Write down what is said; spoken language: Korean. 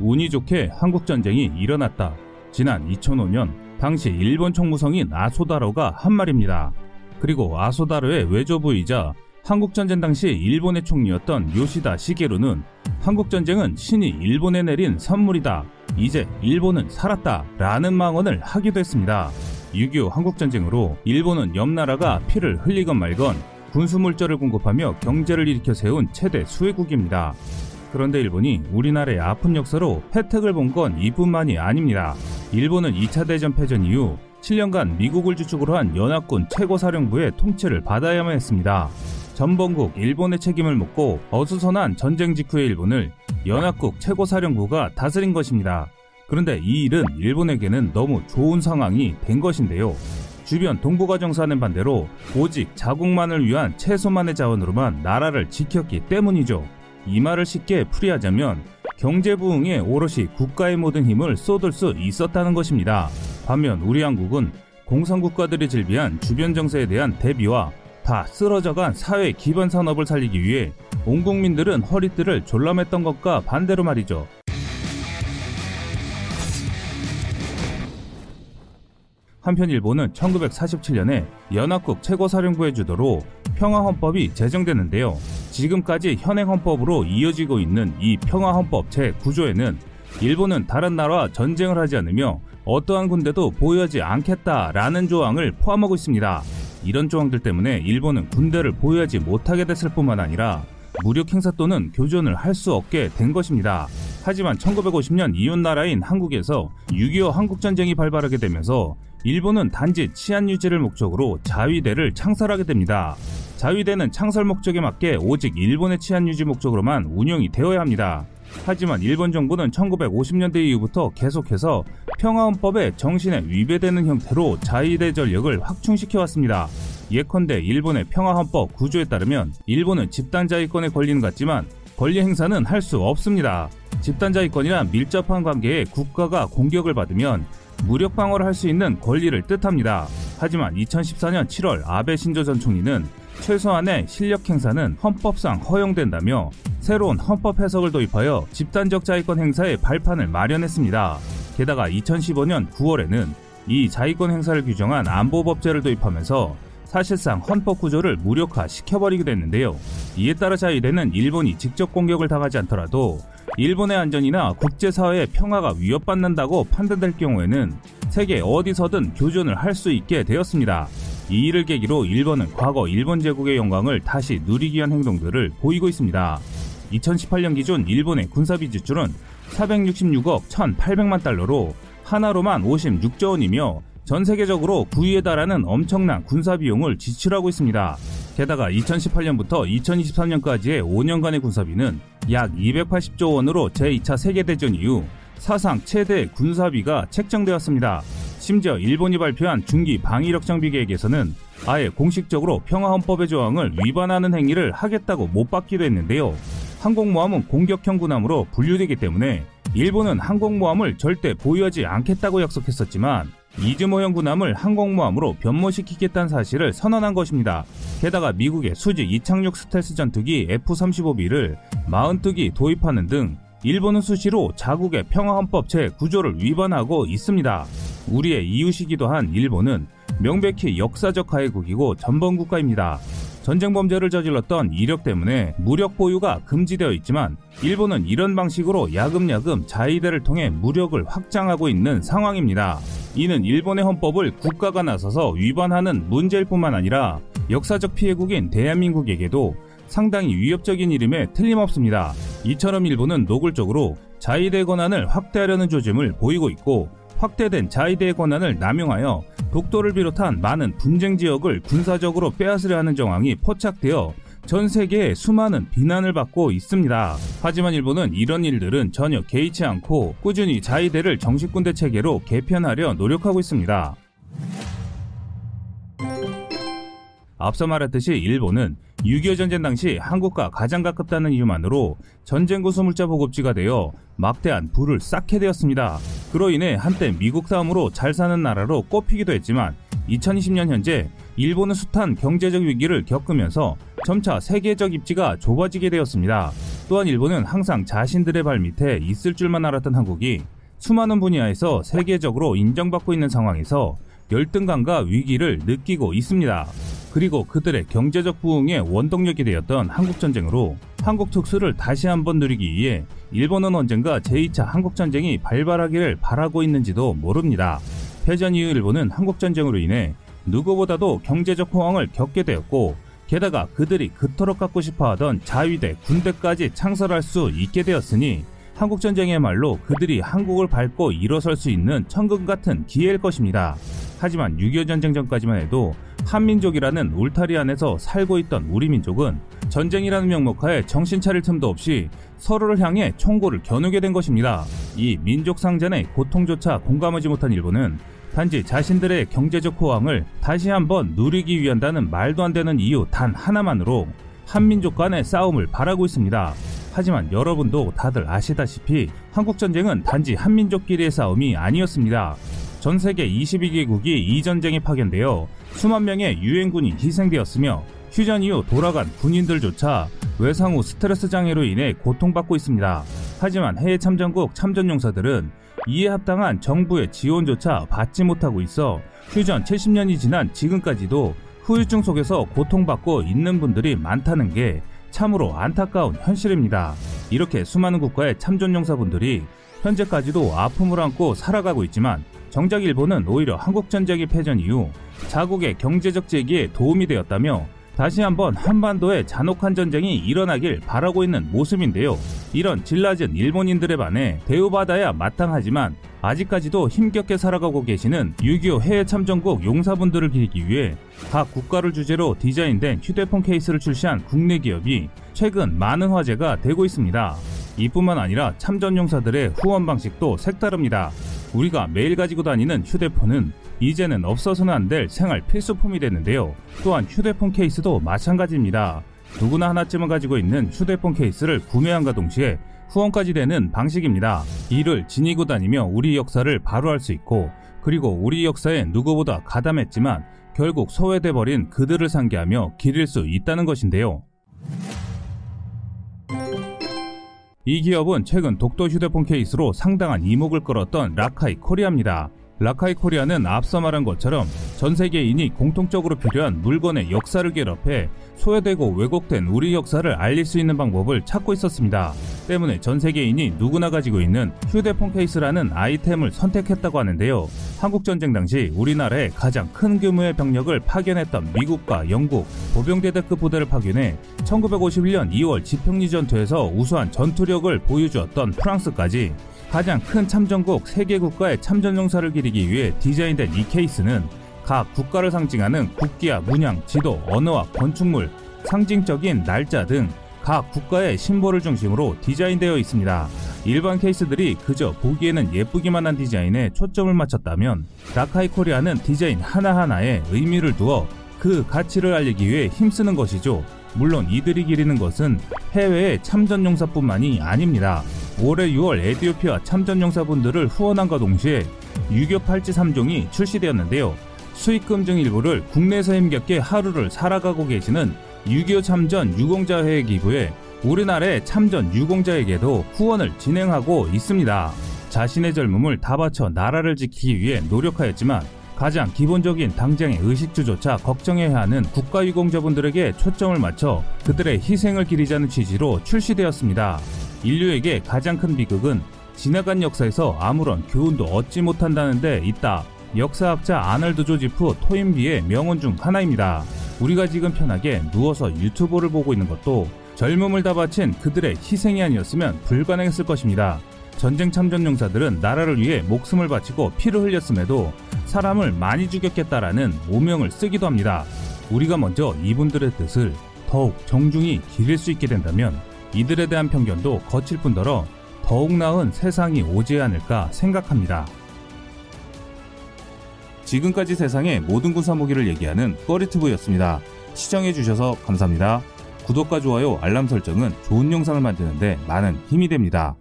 운이 좋게 한국전쟁이 일어났다. 지난 2005년 당시 일본 총무성인 아소다로가 한 말입니다. 그리고 아소다로의 외조부이자 한국전쟁 당시 일본의 총리였던 요시다 시게루는 한국전쟁은 신이 일본에 내린 선물이다. 이제 일본은 살았다. 라는 망언을 하기도 했습니다. 6.25 한국전쟁으로 일본은 옆 나라가 피를 흘리건 말건 군수물자를 공급하며 경제를 일으켜 세운 최대 수혜국입니다. 그런데 일본이 우리나라의 아픈 역사로 혜택을 본 건 이뿐만이 아닙니다. 일본은 2차 대전 패전 이후 7년간 미국을 주축으로 한 연합군 최고사령부의 통치를 받아야만 했습니다. 전범국 일본의 책임을 묻고 어수선한 전쟁 직후의 일본을 연합국 최고사령부가 다스린 것입니다. 그런데 이 일은 일본에게는 너무 좋은 상황이 된 것인데요. 주변 동북아 정사는 반대로 오직 자국만을 위한 최소만의 자원으로만 나라를 지켰기 때문이죠. 이 말을 쉽게 풀이하자면 경제 부흥에 오롯이 국가의 모든 힘을 쏟을 수 있었다는 것입니다. 반면 우리 한국은 공산국가들이 질비한 주변 정세에 대한 대비와 다 쓰러져간 사회 기반 산업을 살리기 위해 온 국민들은 허리띠를 졸라맸던 것과 반대로 말이죠. 한편 일본은 1947년에 연합국 최고사령부의 주도로 평화헌법이 제정됐는데요. 지금까지 현행 헌법으로 이어지고 있는 이 평화헌법 제9조에는 일본은 다른 나라와 전쟁을 하지 않으며 어떠한 군대도 보유하지 않겠다라는 조항을 포함하고 있습니다. 이런 조항들 때문에 일본은 군대를 보유하지 못하게 됐을 뿐만 아니라 무력 행사 또는 교전을 할 수 없게 된 것입니다. 하지만 1950년 이웃 나라인 한국에서 6.25 한국전쟁이 발발하게 되면서 일본은 단지 치안 유지를 목적으로 자위대를 창설하게 됩니다. 자위대는 창설 목적에 맞게 오직 일본의 치안 유지 목적으로만 운영이 되어야 합니다. 하지만 일본 정부는 1950년대 이후부터 계속해서 평화헌법의 정신에 위배되는 형태로 자위대 전력을 확충시켜 왔습니다. 예컨대 일본의 평화헌법 구조에 따르면 일본은 집단자위권에 권리는 같지만 권리 행사는 할 수 없습니다. 집단자위권이란 밀접한 관계에 국가가 공격을 받으면 무력 방어를 할 수 있는 권리를 뜻합니다. 하지만 2014년 7월 아베 신조 전 총리는 최소한의 실력 행사는 헌법상 허용된다며 새로운 헌법 해석을 도입하여 집단적 자위권 행사의 발판을 마련했습니다. 게다가 2015년 9월에는 이 자위권 행사를 규정한 안보법제를 도입하면서 사실상 헌법 구조를 무력화 시켜버리기도 했는데요. 이에 따라 자위대는 일본이 직접 공격을 당하지 않더라도 일본의 안전이나 국제사회의 평화가 위협받는다고 판단될 경우에는 세계 어디서든 교전을 할 수 있게 되었습니다. 이 일을 계기로 일본은 과거 일본 제국의 영광을 다시 누리기 위한 행동들을 보이고 있습니다. 2018년 기준 일본의 군사비 지출은 466억 1,800만 달러로 하나로만 56조 원이며 전 세계적으로 9위에 달하는 엄청난 군사 비용을 지출하고 있습니다. 게다가 2018년부터 2023년까지의 5년간의 군사비는 약 280조 원으로 제2차 세계대전 이후 사상 최대 군사비가 책정되었습니다. 심지어 일본이 발표한 중기 방위력 장비 계획에서는 아예 공식적으로 평화헌법의 조항을 위반하는 행위를 하겠다고 못 받기도 했는데요. 항공모함은 공격형 군함으로 분류되기 때문에 일본은 항공모함을 절대 보유하지 않겠다고 약속했었지만 이즈모형 군함을 항공모함으로 변모시키겠다는 사실을 선언한 것입니다. 게다가 미국의 수직 이착륙 스텔스 전투기 F-35B를 40투기 도입하는 등 일본은 수시로 자국의 평화헌법 제9조를 위반하고 있습니다. 우리의 이웃이기도 한 일본은 명백히 역사적 가해국이고 전범국가입니다. 전쟁 범죄를 저질렀던 이력 때문에 무력 보유가 금지되어 있지만 일본은 이런 방식으로 야금야금 자위대를 통해 무력을 확장하고 있는 상황입니다. 이는 일본의 헌법을 국가가 나서서 위반하는 문제일 뿐만 아니라 역사적 피해국인 대한민국에게도 상당히 위협적인 이름에 틀림없습니다. 이처럼 일본은 노골적으로 자위대 권한을 확대하려는 조짐을 보이고 있고 확대된 자위대의 권한을 남용하여 독도를 비롯한 많은 분쟁 지역을 군사적으로 빼앗으려 하는 정황이 포착되어 전 세계에 수많은 비난을 받고 있습니다. 하지만 일본은 이런 일들은 전혀 개의치 않고 꾸준히 자위대를 정식군대 체계로 개편하려 노력하고 있습니다. 앞서 말했듯이 일본은 6.25 전쟁 당시 한국과 가장 가깝다는 이유만으로 전쟁 구수물자 보급지가 되어 막대한 부를 쌓게 되었습니다. 그로 인해 한때 미국 다음으로 잘 사는 나라로 꼽히기도 했지만 2020년 현재 일본은 숱한 경제적 위기를 겪으면서 점차 세계적 입지가 좁아지게 되었습니다. 또한 일본은 항상 자신들의 발 밑에 있을 줄만 알았던 한국이 수많은 분야에서 세계적으로 인정받고 있는 상황에서 열등감과 위기를 느끼고 있습니다. 그리고 그들의 경제적 부흥의 원동력이 되었던 한국전쟁으로 한국 특수를 다시 한번 누리기 위해 일본은 언젠가 제2차 한국전쟁이 발발하기를 바라고 있는지도 모릅니다. 패전 이후 일본은 한국전쟁으로 인해 누구보다도 경제적 호황을 겪게 되었고 게다가 그들이 그토록 갖고 싶어하던 자위대 군대까지 창설할 수 있게 되었으니 한국전쟁의말로 그들이 한국을 밟고 일어설 수 있는 천금 같은 기회일 것입니다. 하지만 6.25 전쟁 전까지만 해도 한민족이라는 울타리 안에서 살고 있던 우리 민족은 전쟁이라는 명목하에 정신 차릴 틈도 없이 서로를 향해 총고를 겨누게 된 것입니다. 이 민족 상전의 고통조차 공감하지 못한 일본은 단지 자신들의 경제적 호황을 다시 한번 누리기 위한다는 말도 안 되는 이유 단 하나만으로 한민족 간의 싸움을 바라고 있습니다. 하지만 여러분도 다들 아시다시피 한국전쟁은 단지 한민족끼리의 싸움이 아니었습니다. 전 세계 22개국이 이 전쟁에 파견되어 수만 명의 유엔군이 희생되었으며 휴전 이후 돌아간 군인들조차 외상 후 스트레스 장애로 인해 고통받고 있습니다. 하지만 해외 참전국 참전용사들은 이에 합당한 정부의 지원조차 받지 못하고 있어 휴전 70년이 지난 지금까지도 후유증 속에서 고통받고 있는 분들이 많다는 게 참으로 안타까운 현실입니다. 이렇게 수많은 국가의 참전용사분들이 현재까지도 아픔을 안고 살아가고 있지만 정작 일본은 오히려 한국전쟁의 패전 이후 자국의 경제적 재기에 도움이 되었다며 다시 한번 한반도에 잔혹한 전쟁이 일어나길 바라고 있는 모습인데요. 이런 질낮은 일본인들에 반해 대우받아야 마땅하지만 아직까지도 힘겹게 살아가고 계시는 6.25 해외 참전국 용사분들을 기리기 위해 각 국가를 주제로 디자인된 휴대폰 케이스를 출시한 국내 기업이 최근 많은 화제가 되고 있습니다. 이뿐만 아니라 참전 용사들의 후원 방식도 색다릅니다. 우리가 매일 가지고 다니는 휴대폰은 이제는 없어서는 안 될 생활 필수품이 됐는데요. 또한 휴대폰 케이스도 마찬가지입니다. 누구나 하나쯤은 가지고 있는 휴대폰 케이스를 구매한과 동시에 후원까지 되는 방식입니다. 이를 지니고 다니며 우리 역사를 바로 알수 있고 그리고 우리 역사에 누구보다 가담했지만 결국 소외돼 버린 그들을 상기하며 기릴 수 있다는 것인데요. 이 기업은 최근 독도 휴대폰 케이스로 상당한 이목을 끌었던 라카이 코리아입니다. 라카이 코리아는 앞서 말한 것처럼 전 세계인이 공통적으로 필요한 물건의 역사를 결합해 소외되고 왜곡된 우리 역사를 알릴 수 있는 방법을 찾고 있었습니다. 때문에 전 세계인이 누구나 가지고 있는 휴대폰 케이스라는 아이템을 선택했다고 하는데요. 한국전쟁 당시 우리나라에 가장 큰 규모의 병력을 파견했던 미국과 영국, 보병대대급 부대를 파견해 1951년 2월 지평리 전투에서 우수한 전투력을 보여주었던 프랑스까지 가장 큰 참전국 3개 국가의 참전용사를 기리 기 위해 디자인된 이 케이스는 각 국가를 상징하는 국기와 문양, 지도, 언어와 건축물, 상징적인 날짜 등 각 국가의 심볼을 중심으로 디자인되어 있습니다. 일반 케이스들이 그저 보기에는 예쁘기만 한 디자인에 초점을 맞췄다면 라카이 코리아는 디자인 하나하나에 의미를 두어 그 가치를 알리기 위해 힘쓰는 것이죠. 물론 이들이 기리는 것은 해외의 참전용사뿐만이 아닙니다. 올해 6월 에디오피아 참전용사분들을 후원함과 동시에 유교 팔찌 3종이 출시되었는데요. 수익금 중 일부를 국내에서 힘겹게 하루를 살아가고 계시는 6.25 참전 유공자회에 기부해 우리나라의 참전 유공자에게도 후원을 진행하고 있습니다. 자신의 젊음을 다 바쳐 나라를 지키기 위해 노력하였지만 가장 기본적인 당장의 의식주조차 걱정해야 하는 국가유공자분들에게 초점을 맞춰 그들의 희생을 기리자는 취지로 출시되었습니다. 인류에게 가장 큰 비극은 지나간 역사에서 아무런 교훈도 얻지 못한다는 데 있다. 역사학자 아널드 조지프 토인비의 명언 중 하나입니다. 우리가 지금 편하게 누워서 유튜브를 보고 있는 것도 젊음을 다 바친 그들의 희생이 아니었으면 불가능했을 것입니다. 전쟁 참전 용사들은 나라를 위해 목숨을 바치고 피를 흘렸음에도 사람을 많이 죽였겠다라는 오명을 쓰기도 합니다. 우리가 먼저 이분들의 뜻을 더욱 정중히 기릴 수 있게 된다면 이들에 대한 편견도 거칠 뿐더러 더욱 나은 세상이 오지 않을까 생각합니다. 지금까지 세상의 모든 군사 무기를 얘기하는 꺼리트브였습니다. 시청해주셔서 감사합니다. 구독과 좋아요, 알람 설정은 좋은 영상을 만드는데 많은 힘이 됩니다.